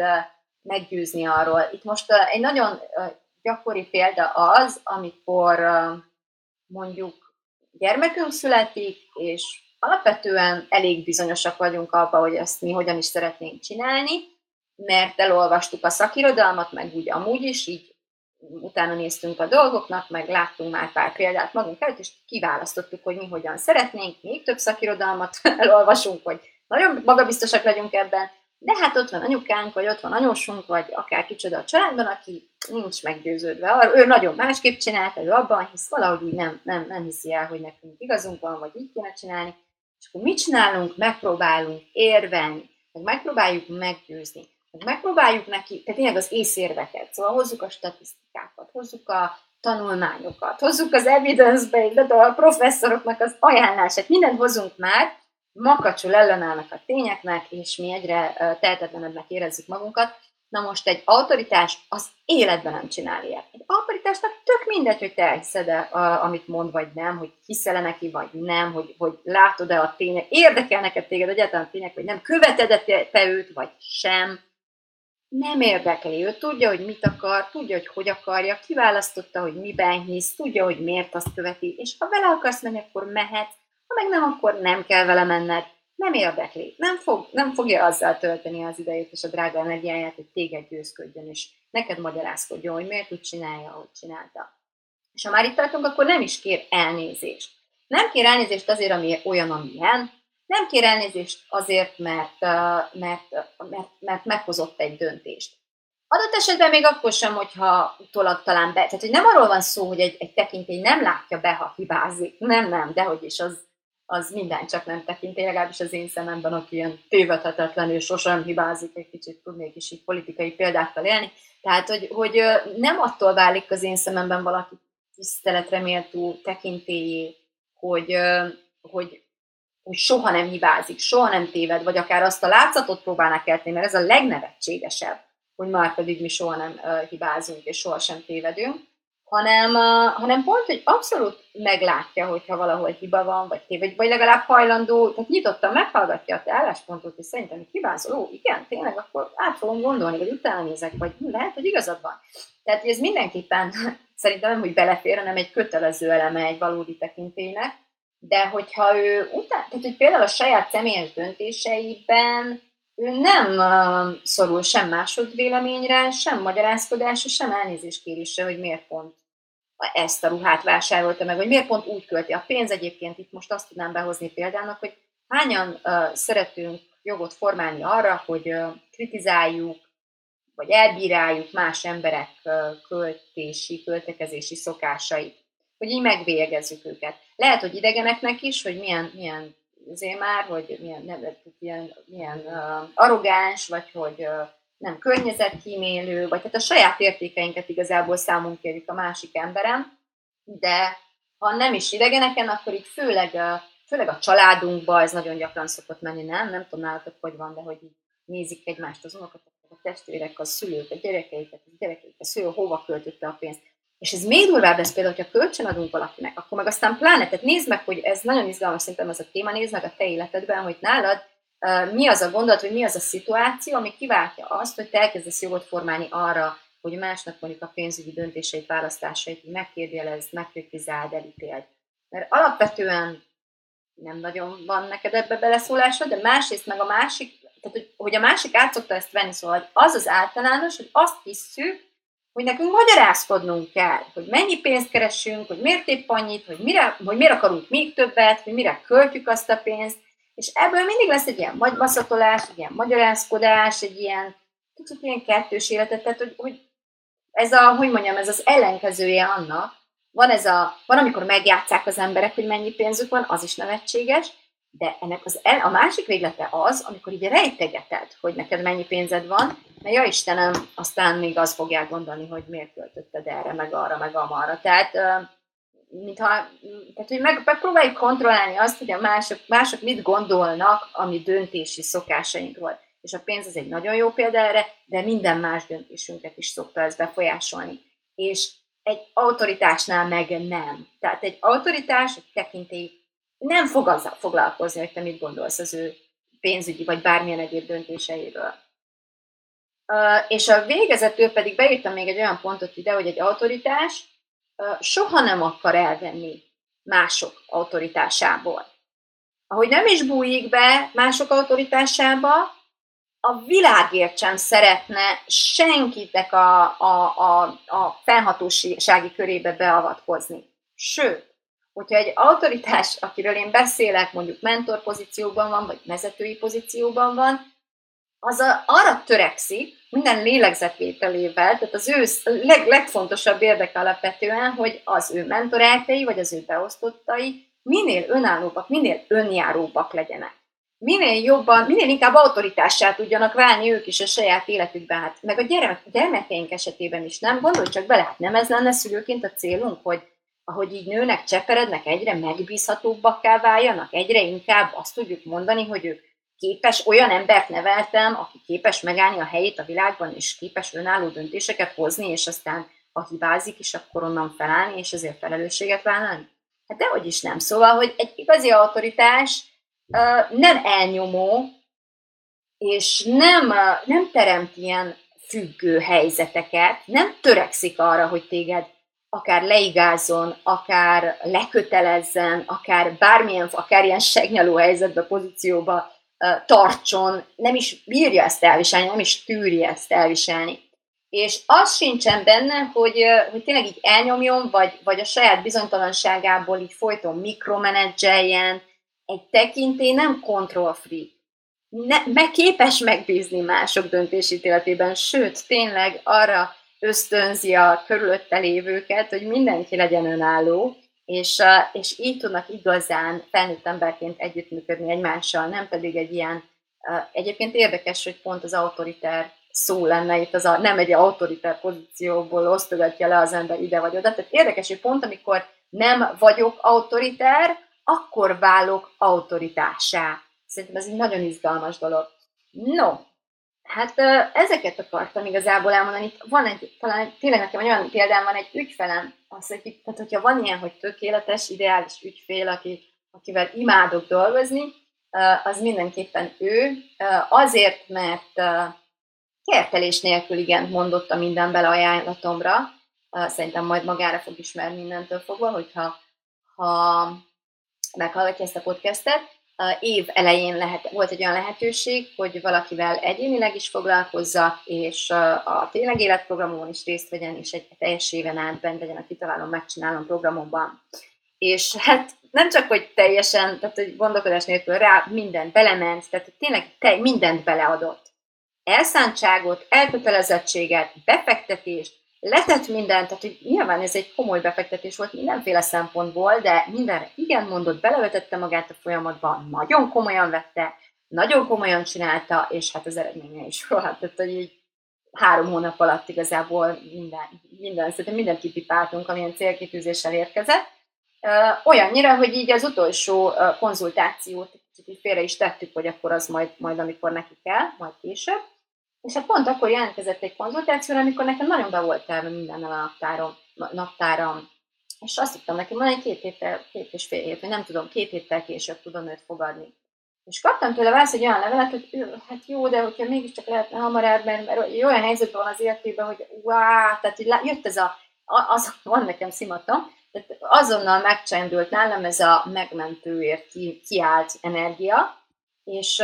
meggyőzni arról. Itt most egy nagyon gyakori példa az, amikor mondjuk gyermekünk születik, és alapvetően elég bizonyosak vagyunk abban, hogy ezt mi hogyan is szeretnénk csinálni, mert elolvastuk a szakirodalmat, meg úgy amúgy is, így utána néztünk a dolgoknak, meg láttunk már pár példát magunk előtt, és kiválasztottuk, hogy mi hogyan szeretnénk, még több szakirodalmat elolvasunk, hogy nagyon magabiztosak legyünk ebben, de hát ott van anyukánk, vagy ott van anyósunk, vagy akár kicsoda a családban, aki nincs meggyőződve. Ő nagyon másképp csinálta, ő abban hisz, valahogy nem, nem, nem hiszi el, hogy nekünk igazunk van, vagy így kéne csinálni. És akkor mit csinálunk? Megpróbálunk érvelni, meg megpróbáljuk meggyőzni megpróbáljuk neki, tehát tényleg az észérveket, szóval hozzuk a statisztikákat, hozzuk a tanulmányokat, hozzuk az evidence-based, a professzoroknak az ajánlását, mindent hozunk már, makacsul ellenállnak a tényeknek, és mi egyre tehetetlenebbnek érezzük magunkat. Na most egy autoritás az életben nem csinál ilyet. Egy autoritásnak tök mindegy, hogy te elhiszed-e, amit mond, vagy nem, hogy hiszel-e neki, vagy nem, hogy, hogy látod-e a tények, érdekel neked téged egyáltalán a tények, vagy nem, követed-e te őt, vagy sem nem érdekli. Ő tudja, hogy mit akar, tudja, hogy hogy akarja, kiválasztotta, hogy miben hisz, tudja, hogy miért azt követi, és ha vele akarsz menni, akkor mehet, ha meg nem, akkor nem kell vele menned. Nem érdekli. Nem, fog, nem fogja azzal tölteni az idejét és a drága energiáját, hogy téged győzködjön, és neked magyarázkodjon, hogy miért úgy csinálja, ahogy csinálta. És ha már itt tartunk, akkor nem is kér elnézést. Nem kér elnézést azért, ami olyan, amilyen, nem kér elnézést azért, mert, mert, mert, mert meghozott egy döntést. Adott esetben még akkor sem, hogyha utólag talán be. Tehát, hogy nem arról van szó, hogy egy, egy tekintély nem látja be, ha hibázik. Nem, nem, de hogy is az, az minden csak nem tekintély, legalábbis az én szememben, aki ilyen tévedhetetlen és sosem hibázik, egy kicsit tudnék is így politikai példákkal élni. Tehát, hogy, hogy nem attól válik az én szememben valaki tiszteletre méltó tekintélyé, hogy, hogy hogy soha nem hibázik, soha nem téved, vagy akár azt a látszatot próbálnak kelteni, mert ez a legnevetségesebb, hogy már pedig mi soha nem hibázunk, és soha sem tévedünk, hanem, hanem pont, hogy abszolút meglátja, hogyha valahol hiba van, vagy téved, vagy legalább hajlandó, tehát nyitottan meghallgatja a te álláspontot, és szerintem hibázol, ó, igen, tényleg, akkor át fogom gondolni, vagy utána nézek, vagy lehet, hogy igazad van. Tehát ez mindenképpen szerintem nem, hogy belefér, hanem egy kötelező eleme egy valódi tekintélynek, de hogyha ő után, tehát hogy például a saját személyes döntéseiben ő nem uh, szorul sem másodvéleményre, sem magyarázkodásra, sem elnézéskérésre, hogy miért pont ezt a ruhát vásárolta meg, vagy miért pont úgy költi a pénz. Egyébként itt most azt tudnám behozni példának, hogy hányan uh, szeretünk jogot formálni arra, hogy kritizáljuk, vagy elbíráljuk más emberek költési, költekezési szokásait. Hogy így megvélgezzük őket. Lehet, hogy idegeneknek is, hogy milyen, milyen azért már, hogy milyen, nem, milyen, milyen uh, arrogáns, vagy hogy uh, nem környezetkímélő, vagy hát a saját értékeinket igazából számunk kérjük a másik emberem, de ha nem is idegeneken, akkor így főleg, uh, főleg a családunkba ez nagyon gyakran szokott menni, nem? Nem tudom nálatok, hogy van, de hogy így nézik egymást az unokat, a testvérek, a szülők, a gyerekeiket, a gyerekeiket, a szülő hova költötte a pénzt. És ez még durvább lesz például, hogyha kölcsön adunk valakinek, akkor meg aztán pláne, tehát nézd meg, hogy ez nagyon izgalmas szerintem ez a téma, nézd meg a te életedben, hogy nálad uh, mi az a gondolat, vagy mi az a szituáció, ami kiváltja azt, hogy te elkezdesz jogot formálni arra, hogy másnak mondjuk a pénzügyi döntéseit, választásait megkérdjelezd, megkritizáld, elítéld. Mert alapvetően nem nagyon van neked ebbe beleszólásod, de másrészt meg a másik, tehát hogy, hogy a másik át szokta ezt venni, szóval az az általános, hogy azt hisszük, hogy nekünk magyarázkodnunk kell, hogy mennyi pénzt keresünk, hogy miért épp annyit, hogy, mire, hogy miért akarunk még többet, hogy mire költjük azt a pénzt, és ebből mindig lesz egy ilyen maszatolás, egy ilyen magyarázkodás, egy ilyen kicsit ilyen kettős életet, tehát hogy, hogy ez a, hogy mondjam, ez az ellenkezője annak, van ez a, van amikor megjátszák az emberek, hogy mennyi pénzük van, az is nevetséges, de ennek az el, a másik véglete az, amikor így rejtegeted, hogy neked mennyi pénzed van, mert ja Istenem, aztán még azt fogják gondolni, hogy miért költötted erre, meg arra, meg amarra. Tehát, mintha, tehát hogy meg, megpróbáljuk kontrollálni azt, hogy a mások, mások mit gondolnak a mi döntési szokásainkról. És a pénz az egy nagyon jó példa erre, de minden más döntésünket is szokta ez befolyásolni. És egy autoritásnál meg nem. Tehát egy autoritás, egy tekintély nem fog azzal foglalkozni, hogy te mit gondolsz az ő pénzügyi vagy bármilyen egyéb döntéseiről. Uh, és a végezetül pedig beírtam még egy olyan pontot ide, hogy egy autoritás uh, soha nem akar elvenni mások autoritásából. Ahogy nem is bújik be mások autoritásába, a világért sem szeretne senkitek a, a, a, a felhatósági körébe beavatkozni. Sőt, hogyha egy autoritás, akiről én beszélek, mondjuk mentor pozícióban van, vagy vezetői pozícióban van, az a, arra törekszik, minden lélegzetvételével, tehát az ő leg, legfontosabb érdeke alapvetően, hogy az ő mentorátjai, vagy az ő beosztottai minél önállóbbak, minél önjáróbbak legyenek. Minél jobban, minél inkább autoritássá tudjanak válni ők is a saját életükben. Hát, meg a gyermek, gyermekeink esetében is nem, gondolj csak bele, hát nem ez lenne szülőként a célunk, hogy ahogy így nőnek, cseperednek, egyre megbízhatóbbakká váljanak, egyre inkább azt tudjuk mondani, hogy ők képes, olyan embert neveltem, aki képes megállni a helyét a világban, és képes önálló döntéseket hozni, és aztán ha hibázik is, akkor onnan felállni, és ezért felelősséget vállalni? Hát dehogy is nem. Szóval, hogy egy igazi autoritás nem elnyomó, és nem, nem teremt ilyen függő helyzeteket, nem törekszik arra, hogy téged akár leigázzon, akár lekötelezzen, akár bármilyen, akár ilyen segnyaló helyzetbe, pozícióba tartson, nem is bírja ezt elviselni, nem is tűri ezt elviselni. És az sincsen benne, hogy, hogy tényleg így elnyomjon, vagy, vagy a saját bizonytalanságából így folyton mikromenedzseljen. Egy tekintély nem control free. Ne, meg képes megbízni mások döntésítéletében, sőt, tényleg arra ösztönzi a körülötte lévőket, hogy mindenki legyen önálló, és, és így tudnak igazán felnőtt emberként együttműködni egymással, nem pedig egy ilyen, egyébként érdekes, hogy pont az autoriter szó lenne itt, az a, nem egy autoriter pozícióból osztogatja le az ember ide vagy oda. Tehát érdekes, hogy pont amikor nem vagyok autoriter, akkor válok autoritásá. Szerintem ez egy nagyon izgalmas dolog. No, Hát ezeket akartam igazából elmondani. Itt van egy, talán tényleg nekem olyan példám van, egy ügyfelem, az, hogy, tehát hogyha van ilyen, hogy tökéletes, ideális ügyfél, aki, akivel imádok dolgozni, az mindenképpen ő. Azért, mert kertelés nélkül igen mondott a minden bele ajánlatomra. Szerintem majd magára fog ismerni mindentől fogva, hogyha ha meghallgatja ezt a podcastet év elején lehet, volt egy olyan lehetőség, hogy valakivel egyénileg is foglalkozza, és a tényleg életprogramon is részt vegyen, és egy teljes éven át bent legyen a kitalálom, megcsinálom programomban. És hát nem csak, hogy teljesen, tehát hogy gondolkodás nélkül rá mindent belement, tehát tényleg te mindent beleadott. Elszántságot, elkötelezettséget, befektetést, letett mindent, tehát hogy nyilván ez egy komoly befektetés volt mindenféle szempontból, de mindenre igen mondott, belevetette magát a folyamatba, nagyon komolyan vette, nagyon komolyan csinálta, és hát az eredménye is volt. Tehát, hogy így három hónap alatt igazából minden, minden, szerintem minden kipipáltunk, amilyen célkitűzéssel érkezett. Olyannyira, hogy így az utolsó konzultációt kicsit félre is tettük, hogy akkor az majd, majd amikor neki kell, majd később. És hát pont akkor jelentkezett egy konzultációra, amikor nekem nagyon be volt terve mindennel a naptárom, naptáram. És azt tudtam neki mondani, két héttel, két és fél hét, vagy nem tudom, két héttel később tudom őt fogadni. És kaptam tőle választ egy olyan levelet, hogy hát jó, de hogyha mégiscsak lehetne hamarabb, mert, mert olyan helyzetben van az életében, hogy wow, tehát hogy jött ez a, az, van nekem szimatom, tehát azonnal megcsendült nálam ez a megmentőért ki, kiállt energia, és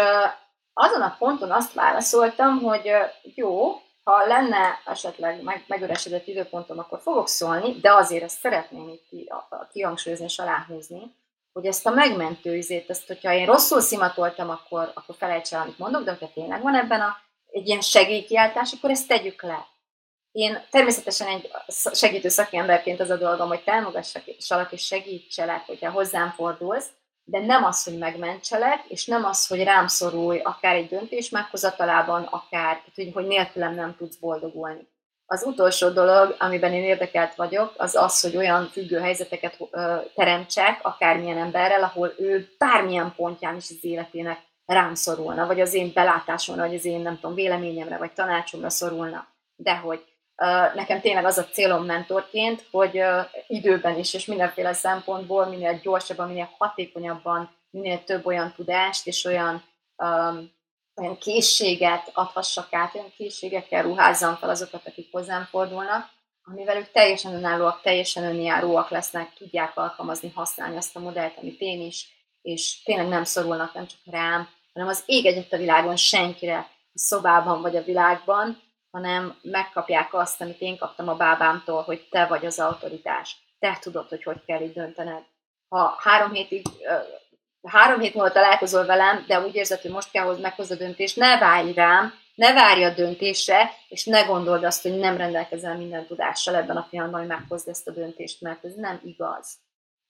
azon a ponton azt válaszoltam, hogy jó, ha lenne esetleg meg, megüresedett időpontom, akkor fogok szólni, de azért ezt szeretném itt ki, kihangsúlyozni és aláhúzni, hogy ezt a megmentő izét, ezt, hogyha én rosszul szimatoltam, akkor, akkor felejts el, amit mondok, de hogyha tényleg van ebben a, egy ilyen segélykiáltás, akkor ezt tegyük le. Én természetesen egy segítő szakemberként az a dolgom, hogy támogassak és segítselek, hogyha hozzám fordulsz, de nem az, hogy megmentselek, és nem az, hogy rám szorulj akár egy döntés meghozatalában, akár, tehát, hogy nélkülem nem tudsz boldogulni. Az utolsó dolog, amiben én érdekelt vagyok, az az, hogy olyan függő helyzeteket ö, teremtsek, akármilyen emberrel, ahol ő bármilyen pontján is az életének rám szorulna, vagy az én belátásomra, vagy az én, nem tudom, véleményemre, vagy tanácsomra szorulna. De hogy nekem tényleg az a célom mentorként, hogy időben is, és mindenféle szempontból minél gyorsabban, minél hatékonyabban, minél több olyan tudást és olyan, olyan készséget adhassak át, olyan készségekkel ruházzam fel azokat, akik hozzám fordulnak, amivel ők teljesen önállóak, teljesen önjáróak lesznek, tudják alkalmazni, használni azt a modellt, amit én is, és tényleg nem szorulnak nem csak rám, hanem az ég egyet a világon senkire, a szobában vagy a világban, hanem megkapják azt, amit én kaptam a bábámtól, hogy te vagy az autoritás. Te tudod, hogy hogy kell így döntened. Ha három hétig, három hét múlva találkozol velem, de úgy érzed, hogy most kell hoz meghoz a döntést, ne várj rám, ne várj a döntésre, és ne gondold azt, hogy nem rendelkezel minden tudással ebben a pillanatban, hogy meghozd ezt a döntést, mert ez nem igaz.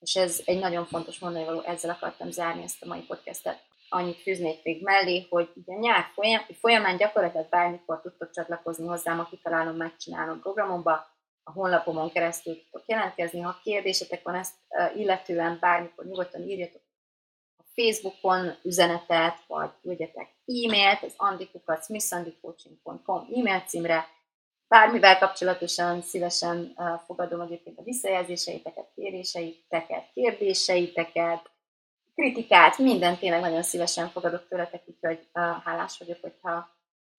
És ez egy nagyon fontos mondani való, ezzel akartam zárni ezt a mai podcastet annyit fűznék még mellé, hogy ugye nyár folyamán gyakorlatilag bármikor tudtok csatlakozni hozzám, a kitalálom, megcsinálom programomba, a honlapomon keresztül tudtok jelentkezni, ha kérdésetek van ezt illetően, bármikor nyugodtan írjatok a Facebookon üzenetet, vagy küldjetek e-mailt, az andikukat, smithsandicoaching.com e-mail címre, bármivel kapcsolatosan szívesen fogadom egyébként a visszajelzéseiteket, kéréseiteket, kérdéseiteket, kritikát, mindent tényleg nagyon szívesen fogadok tőletek, úgyhogy uh, hálás vagyok, hogyha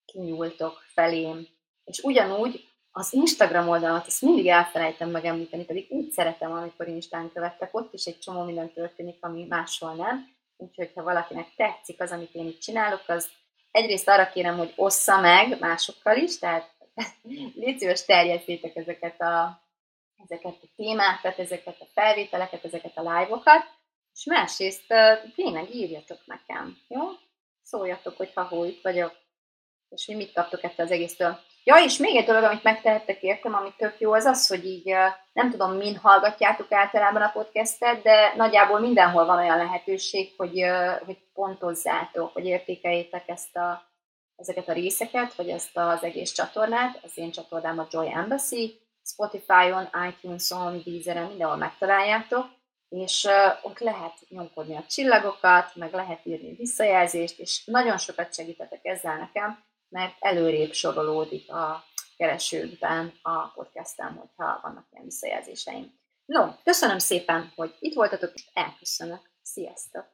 kinyúltok felém. És ugyanúgy az Instagram oldalamat, azt mindig elfelejtem megemlíteni, pedig úgy szeretem, amikor Instán követtek, ott is egy csomó minden történik, ami máshol nem. Úgyhogy, ha valakinek tetszik az, amit én itt csinálok, az egyrészt arra kérem, hogy ossza meg másokkal is, tehát légy szíves terjesszétek ezeket a, ezeket a témákat, ezeket a felvételeket, ezeket a live-okat, és másrészt tényleg írjatok nekem, jó? Szóljatok, hogy ha itt vagyok, és mi mit kaptok ettől az egésztől. Ja, és még egy dolog, amit megtehettek értem, ami tök jó, az az, hogy így nem tudom, min hallgatjátok általában a podcastet, de nagyjából mindenhol van olyan lehetőség, hogy, hogy pontozzátok, hogy értékeljétek ezt a, ezeket a részeket, vagy ezt az egész csatornát. Az én csatornám a Joy Embassy, Spotify-on, iTunes-on, Deezer-en, mindenhol megtaláljátok és ott lehet nyomkodni a csillagokat, meg lehet írni visszajelzést, és nagyon sokat segítetek ezzel nekem, mert előrébb sorolódik a keresőkben a podcastem, hogyha vannak ilyen visszajelzéseim. No, köszönöm szépen, hogy itt voltatok, és elköszönök. Sziasztok!